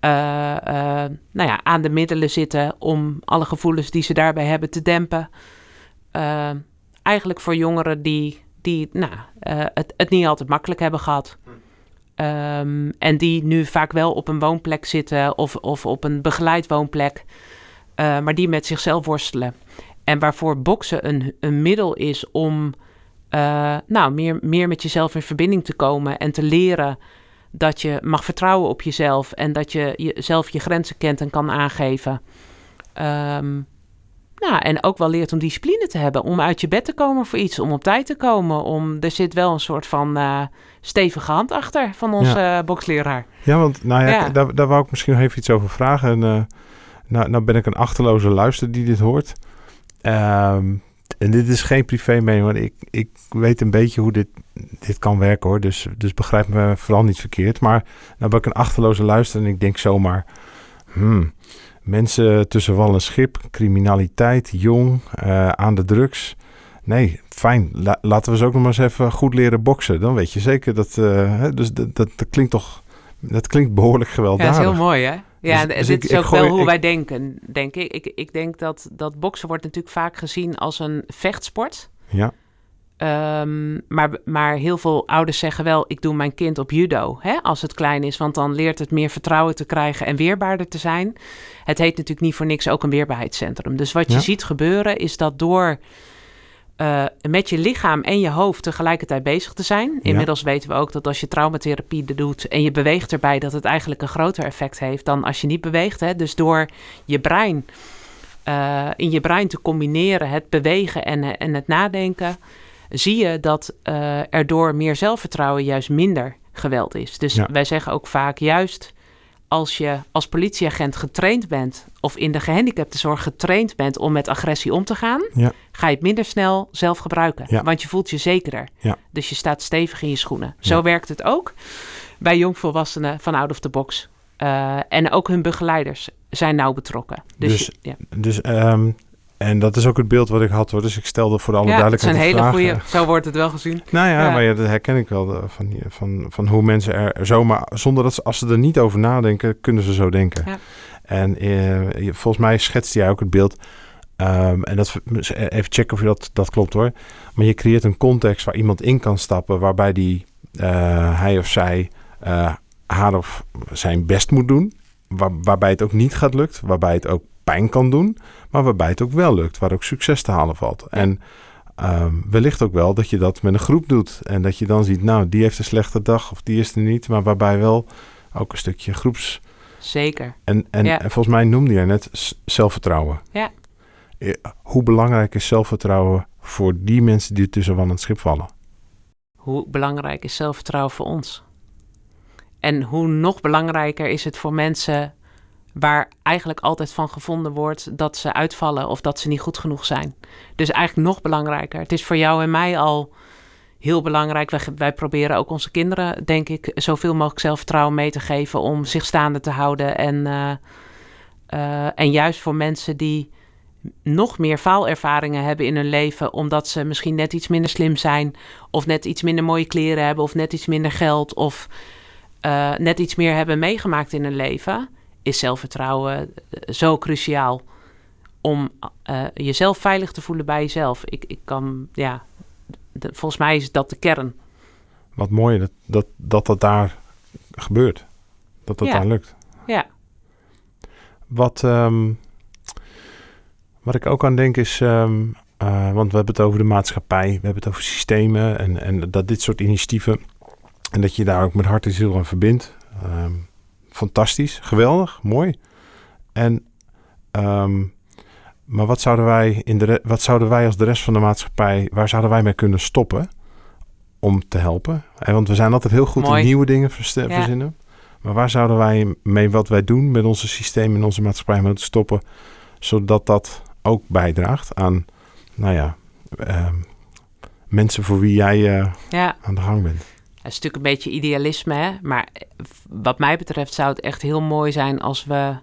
Eh, eh, nou ja, aan de middelen zitten om alle gevoelens die ze daarbij hebben te dempen. Eh, eigenlijk voor jongeren die, die nou, het, het niet altijd makkelijk hebben gehad. Ehm, en die nu vaak wel op een woonplek zitten of, of op een begeleid woonplek, maar die met zichzelf worstelen. En waarvoor boksen een, een middel is om eh, nou, meer, meer met jezelf in verbinding te komen en te leren dat je mag vertrouwen op jezelf en dat je jezelf je grenzen kent en kan aangeven. Ehm, nou, en ook wel leert om discipline te hebben. Om uit je bed te komen voor iets. Om op tijd te komen. Om, er zit wel een soort van eh, stevige hand achter van onze boksleraar. Ja, want nou ja, Ja. Daar, daar wou ik misschien nog even iets over vragen. En, eh, nou, nou ben ik een achterloze luister die dit hoort. Ehm, en dit is geen privé mening, want ik, ik weet een beetje hoe dit, dit kan werken hoor. Dus, dus begrijp me vooral niet verkeerd. Maar nou ben ik een achterloze luister en ik denk zomaar... Hmm, mensen tussen wal en schip, criminaliteit, jong, eh, aan de drugs... Nee, fijn. La- laten we ze ook nog maar eens even goed leren boksen. Dan weet je zeker dat... eh, dus dat, dat, dat klinkt toch... Dat klinkt behoorlijk Ja, gewelddadig. dat is heel mooi hè. Ja, Dus- en dus dit ik- is ook gooi- wel hoe ik- wij denken, denk ik. ik. Ik denk dat, dat boksen wordt natuurlijk vaak gezien als een vechtsport. Ja, Ehm, maar, maar heel veel ouders zeggen wel, ik doe mijn kind op judo hè, als het klein is. Want dan leert het meer vertrouwen te krijgen en weerbaarder te zijn. Het heet natuurlijk niet voor niks ook een weerbaarheidscentrum. Dus wat je Ja. ziet gebeuren is dat door eh, met je lichaam en je hoofd tegelijkertijd bezig te zijn. Inmiddels weten we ook dat als je traumatherapie doet en je beweegt erbij, dat het eigenlijk een groter effect heeft dan als je niet beweegt. Hè. Dus door je brein, eh, in je brein te combineren, het bewegen en, en het nadenken, zie je dat eh, er door meer zelfvertrouwen juist minder geweld is. Dus Ja. wij zeggen ook vaak juist als je als politieagent getraind bent of in de gehandicaptenzorg getraind bent om met agressie om te gaan, Ja. ga je het minder snel zelf gebruiken. Ja. Want je voelt je zekerder. Ja. Dus je staat stevig in je schoenen. Zo werkt het ook bij jongvolwassenen van out of the box. Eh, en ook hun begeleiders zijn nauw betrokken. Dus, Dus- je- dus... ehm, en dat is ook het beeld wat ik had hoor. Dus ik stelde voor alle ja, het is een duidelijkheid hele goede. Zo wordt het wel gezien. Nou ja, Ja. maar ja, dat herken ik wel. eh, Van, die- van, van hoe mensen er zomaar... Zonder dat ze, als ze er niet over nadenken, kunnen ze zo denken. Ja. En eh, volgens mij schetst jij ook het beeld... ehm, en dat, even checken of je dat, dat klopt hoor. Maar je creëert een context waar iemand in kan stappen... waarbij die, eh, hij of zij eh, haar of zijn best moet doen. Waar, waarbij het ook niet gaat lukt. Waarbij het ook pijn kan doen. Maar waarbij het ook wel lukt. Waar ook succes te halen valt. En Ehm, wellicht ook wel dat je dat met een groep doet. En dat je dan ziet, nou, die heeft een slechte dag of die is er niet. Maar waarbij wel ook een stukje groeps... Zeker. En, en, Ja. en volgens mij noemde jij net zelfvertrouwen. Ja. Hoe belangrijk is zelfvertrouwen voor die mensen die tussen wal en schip vallen? Hoe belangrijk is zelfvertrouwen voor ons? En hoe nog belangrijker is het voor mensen waar eigenlijk altijd van gevonden wordt dat ze uitvallen of dat ze niet goed genoeg zijn. Dus eigenlijk nog belangrijker. Het is voor jou en mij al heel belangrijk. Wij, wij proberen ook onze kinderen, denk ik, zoveel mogelijk zelfvertrouwen mee te geven om zich staande te houden en eh, Eh, en juist voor mensen die nog meer faalervaringen hebben in hun leven, omdat ze misschien net iets minder slim zijn, of net iets minder mooie kleren hebben, of net iets minder geld, of eh, net iets meer hebben meegemaakt in hun leven, is zelfvertrouwen zo cruciaal om jezelf veilig te voelen bij jezelf. Ik, ik kan, ja, volgens mij is dat de kern. Wat mooi dat dat, dat, dat daar gebeurt. Dat dat daar lukt. Ja. Wat, um, wat ik ook aan denk is, um, uh, want we hebben het over de maatschappij, we hebben het over systemen en, en dat dit soort initiatieven en dat je daar ook met hart en ziel aan verbindt. Um, fantastisch, geweldig, mooi. En, maar wat zouden, wij in de, wat zouden wij als de rest van de maatschappij, waar zouden wij mee kunnen stoppen om te helpen? Want we zijn altijd heel goed in nieuwe dingen verzinnen. Maar waar zouden wij mee wat wij doen met onze systeem en onze maatschappij moeten stoppen, zodat dat ook bijdraagt aan, nou ja, ehm, mensen voor wie jij uh, ja. aan de gang bent? Het is natuurlijk een beetje idealisme, hè? maar wat mij betreft zou het echt heel mooi zijn als we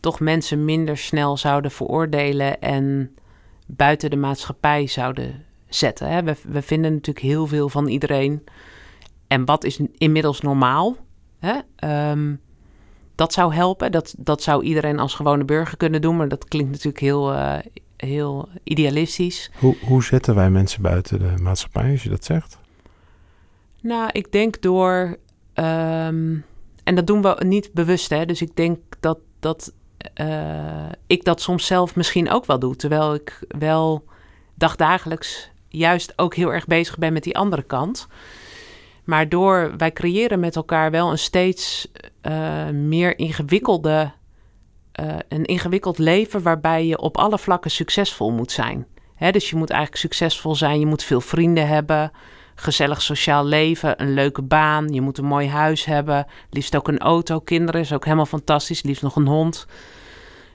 toch mensen minder snel zouden veroordelen en buiten de maatschappij zouden zetten. Hè? We, we vinden natuurlijk heel veel van iedereen. En wat is inmiddels normaal? Hè? Ehm, dat zou helpen. Dat, dat zou iedereen als gewone burger kunnen doen. Maar dat klinkt natuurlijk heel, uh, heel idealistisch. Hoe, hoe zetten wij mensen buiten de maatschappij als je dat zegt? Nou, ik denk door. Ehm, en dat doen we niet bewust, hè? Dus ik denk dat, dat uh, ik dat soms zelf misschien ook wel doe. Terwijl ik wel dagdagelijks juist ook heel erg bezig ben met die andere kant. Maar door, wij creëren met elkaar wel een steeds uh, meer ingewikkelde, uh, een ingewikkeld leven waarbij je op alle vlakken succesvol moet zijn. Hè, dus je moet eigenlijk succesvol zijn, je moet veel vrienden hebben, gezellig sociaal leven, een leuke baan, je moet een mooi huis hebben, liefst ook een auto, kinderen is ook helemaal fantastisch, liefst nog een hond.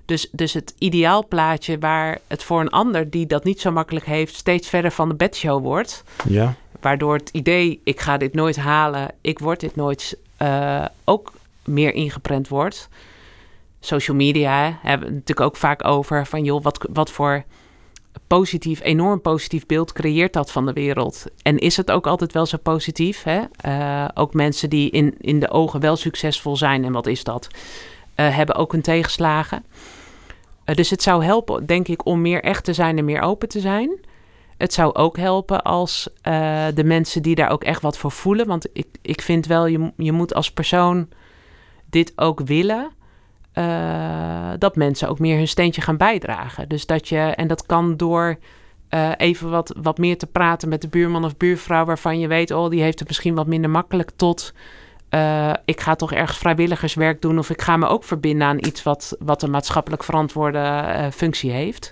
Dus, dus het ideaalplaatje waar het voor een ander die dat niet zo makkelijk heeft, steeds verder van de bedshow wordt. Ja. Waardoor het idee, ik ga dit nooit halen, ik word dit nooit, uh, ook meer ingeprent wordt. Social media hebben we natuurlijk ook vaak over van joh, wat, wat voor positief, enorm positief beeld creëert dat van de wereld. En is het ook altijd wel zo positief? Hè? Uh, ook mensen die in, in de ogen wel succesvol zijn, en wat is dat? Uh, hebben ook hun tegenslagen. Uh, dus het zou helpen, denk ik, om meer echt te zijn en meer open te zijn. Het zou ook helpen als de mensen die daar ook echt wat voor voelen. Want ik, ik vind wel, je, je moet als persoon dit ook willen. Uh, dat mensen ook meer hun steentje gaan bijdragen. Dus dat je, en dat kan door uh, even wat, wat meer te praten met de buurman of buurvrouw. waarvan je weet, oh, die heeft het misschien wat minder makkelijk. Tot uh, ik ga toch ergens vrijwilligerswerk doen. of ik ga me ook verbinden aan iets wat, wat een maatschappelijk verantwoorde functie heeft.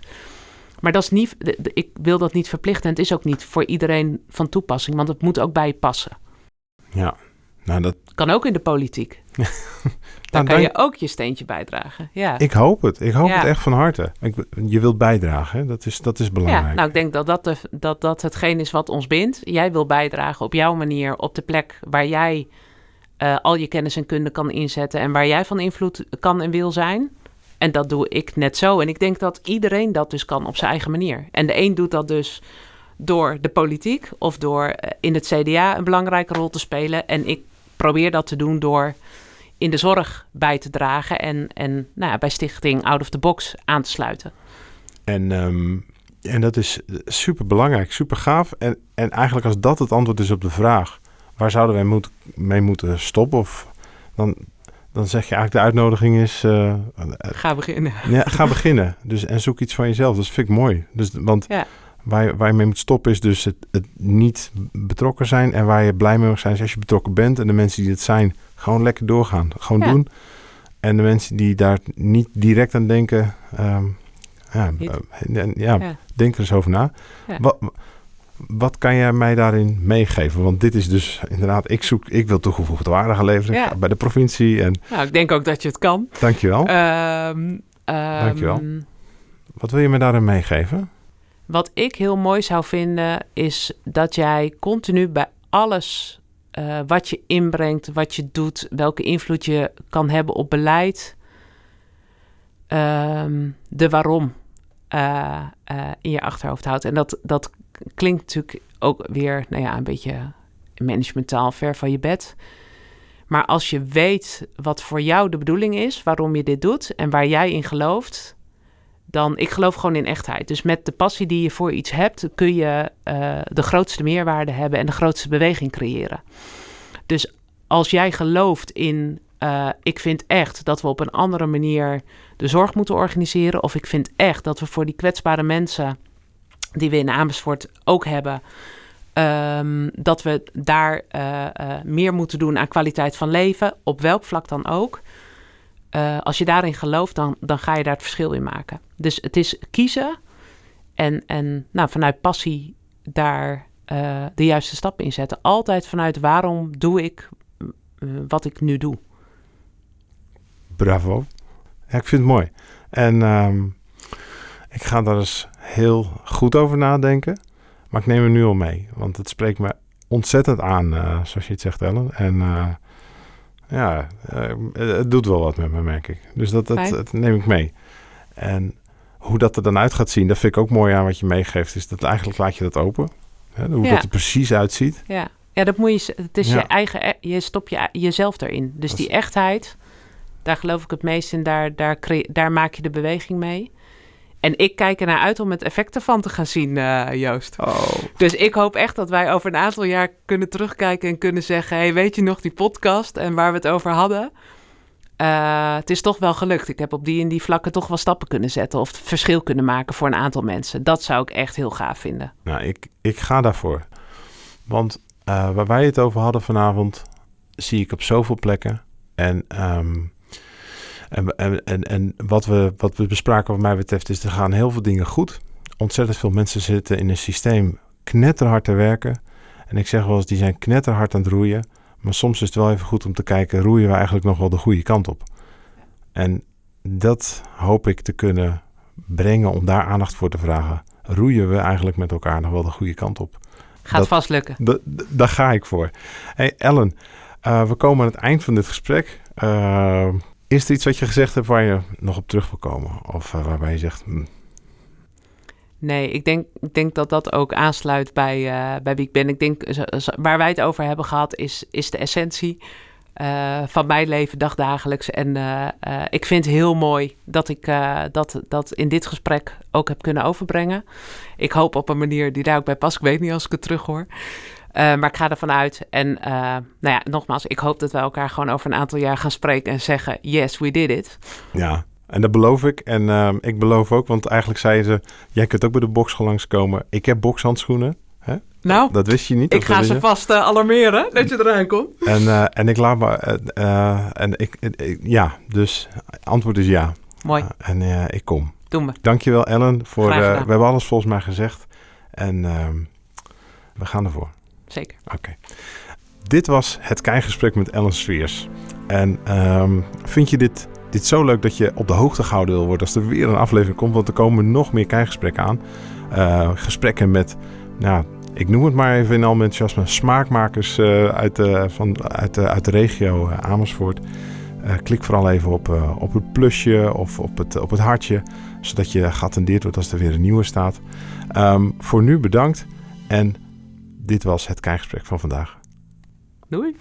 Maar dat is niet, ik wil dat niet verplichten. En het is ook niet voor iedereen van toepassing, want het moet ook bij je passen. Ja, nou dat... Kan ook in de politiek. Daar nou, kan je ook je steentje bijdragen. Ja. Ik hoop het. Ik hoop het echt van harte. Ik, je wilt bijdragen, dat is, dat is belangrijk. Ja, nou, ik denk dat dat, de, dat dat hetgeen is wat ons bindt. Jij wil bijdragen op jouw manier, op de plek waar jij uh, al je kennis en kunde kan inzetten en waar jij van invloed kan en wil zijn. En dat doe ik net zo. En ik denk dat iedereen dat dus kan op zijn eigen manier. En de een doet dat dus door de politiek of door eh, in het CDA een belangrijke rol te spelen. En ik probeer dat te doen door in de zorg bij te dragen en, en nou ja, bij Stichting Out of the Box aan te sluiten. En, um, en dat is super belangrijk, super gaaf. En, en eigenlijk als dat het antwoord is op de vraag, waar zouden wij moet, mee moeten stoppen? Of dan, dan zeg je eigenlijk de uitnodiging is... Uh, ga beginnen. Ja, ga beginnen. Dus, en zoek iets van jezelf. Dat vind ik mooi. Dus, want ja. Waar, waar je mee moet stoppen is dus het, het niet betrokken zijn. En waar je blij mee mag zijn is als je betrokken bent. En de mensen die het zijn, gewoon lekker doorgaan. Gewoon ja. doen. En de mensen die daar niet direct aan denken... Um, ja, uh, ja, ja, denk er eens over na. Wat, wat kan jij mij daarin meegeven? Want dit is dus inderdaad, ik zoek, ik wil toegevoegde waarde gaan leveren ja. bij de provincie. En... Nou, ik denk ook dat je het kan. Dankjewel. Um, um, Dankjewel. Wat wil je me daarin meegeven? Wat ik heel mooi zou vinden, is dat jij continu bij alles uh, wat je inbrengt, wat je doet, welke invloed je kan hebben op beleid, ehm, de waarom eh, eh, in je achterhoofd houdt. En dat, dat klinkt natuurlijk ook weer, nou ja, een beetje managementaal ver van je bed. Maar als je weet wat voor jou de bedoeling is, waarom je dit doet en waar jij in gelooft, dan ik geloof gewoon in echtheid. Dus met de passie die je voor iets hebt, kun je uh, de grootste meerwaarde hebben en de grootste beweging creëren. Dus als jij gelooft in, uh, ik vind echt dat we op een andere manier de zorg moeten organiseren, of ik vind echt dat we voor die kwetsbare mensen die we in Amersfoort ook hebben, um, dat we daar uh, meer moeten doen aan kwaliteit van leven, op welk vlak dan ook. Uh, als je daarin gelooft, dan, dan ga je daar het verschil in maken. Dus het is kiezen en, en nou, vanuit passie daar uh, de juiste stappen in zetten. Altijd vanuit waarom doe ik uh, wat ik nu doe. Bravo. Ja, ik vind het mooi. En um, ik ga daar eens heel goed over nadenken. Maar ik neem hem nu al mee. Want het spreekt me ontzettend aan, zoals je het zegt, Ellen. En ja, uh, het doet wel wat met me, merk ik. Dus dat, dat, dat, neem ik mee. En hoe dat er dan uit gaat zien, dat vind ik ook mooi aan wat je meegeeft. Is dat eigenlijk laat je dat open. Hè, hoe ja. dat er precies uitziet. Ja, ja dat moet je, het is ja. je eigen, e-, je stop je, jezelf erin. Dus dat die echtheid, daar geloof ik het meest in. Daar, daar, daar maak je de beweging mee. En ik kijk ernaar uit om het effect ervan te gaan zien, uh, Joost. Oh. Dus ik hoop echt dat wij over een aantal jaar kunnen terugkijken en kunnen zeggen: hey, weet je nog die podcast en waar we het over hadden? Uh, het is toch wel gelukt. Ik heb op die en die vlakken toch wel stappen kunnen zetten of verschil kunnen maken voor een aantal mensen. Dat zou ik echt heel gaaf vinden. Nou, ik, ik ga daarvoor. Want uh, waar wij het over hadden vanavond, zie ik op zoveel plekken. En um, en, en, en, wat, we, wat we bespraken wat mij betreft is, er gaan heel veel dingen goed. Ontzettend veel mensen zitten in een systeem knetterhard te werken. En ik zeg wel eens, die zijn knetterhard aan het roeien. Maar soms is het wel even goed om te kijken, roeien we eigenlijk nog wel de goede kant op? En dat hoop ik te kunnen brengen om daar aandacht voor te vragen. Roeien we eigenlijk met elkaar nog wel de goede kant op? Gaat dat, vast lukken. Daar ga ik voor. Hey Ellen, uh, we komen aan het eind van dit gesprek. Uh, is er iets wat je gezegd hebt waar je nog op terug wil komen? Of uh, waarbij je zegt. Hm. Nee, ik denk, ik denk dat dat ook aansluit bij, uh, bij wie ik ben. Ik denk, waar wij het over hebben gehad, is, is de essentie van mijn leven dagdagelijks. En ik vind het heel mooi dat ik dat, dat in dit gesprek ook heb kunnen overbrengen. Ik hoop op een manier die daar ook bij past. Ik weet niet als ik het terug hoor. Uh, maar ik ga ervan uit. En uh, nou ja, nogmaals, ik hoop dat we elkaar gewoon over een aantal jaar gaan spreken en zeggen: Yes, we did it. Ja, en dat beloof ik. En uh, ik beloof ook, want eigenlijk zeiden ze: Jij kunt ook bij de box langskomen. Ik heb boxhandschoenen. Hè? Nou, dat wist je niet. Ik ga ze vast alarmeren dat je eraan komt. En, en ik laat me. en ik, ja, dus antwoord is ja. Mooi. en ik kom. Doen we. Dankjewel, Ellen. Voor, we hebben alles volgens mij gezegd. En ehm, we gaan ervoor. Oké. Dit was het kijkgesprek met Ellen Sweers. En um, vind je dit, dit zo leuk dat je op de hoogte gehouden wil worden als er weer een aflevering komt? Want er komen nog meer kijkgesprekken aan. Uh, gesprekken met, nou, ik noem het maar even in al mijn enthousiasme, smaakmakers uh, uit, de, van, uit, de, uit de regio uh, Amersfoort. klik vooral even op, op het plusje of op het, op het hartje, zodat je geattendeerd wordt als er weer een nieuwe staat. Um, voor nu bedankt en dit was het kijkgesprek van vandaag. Doei.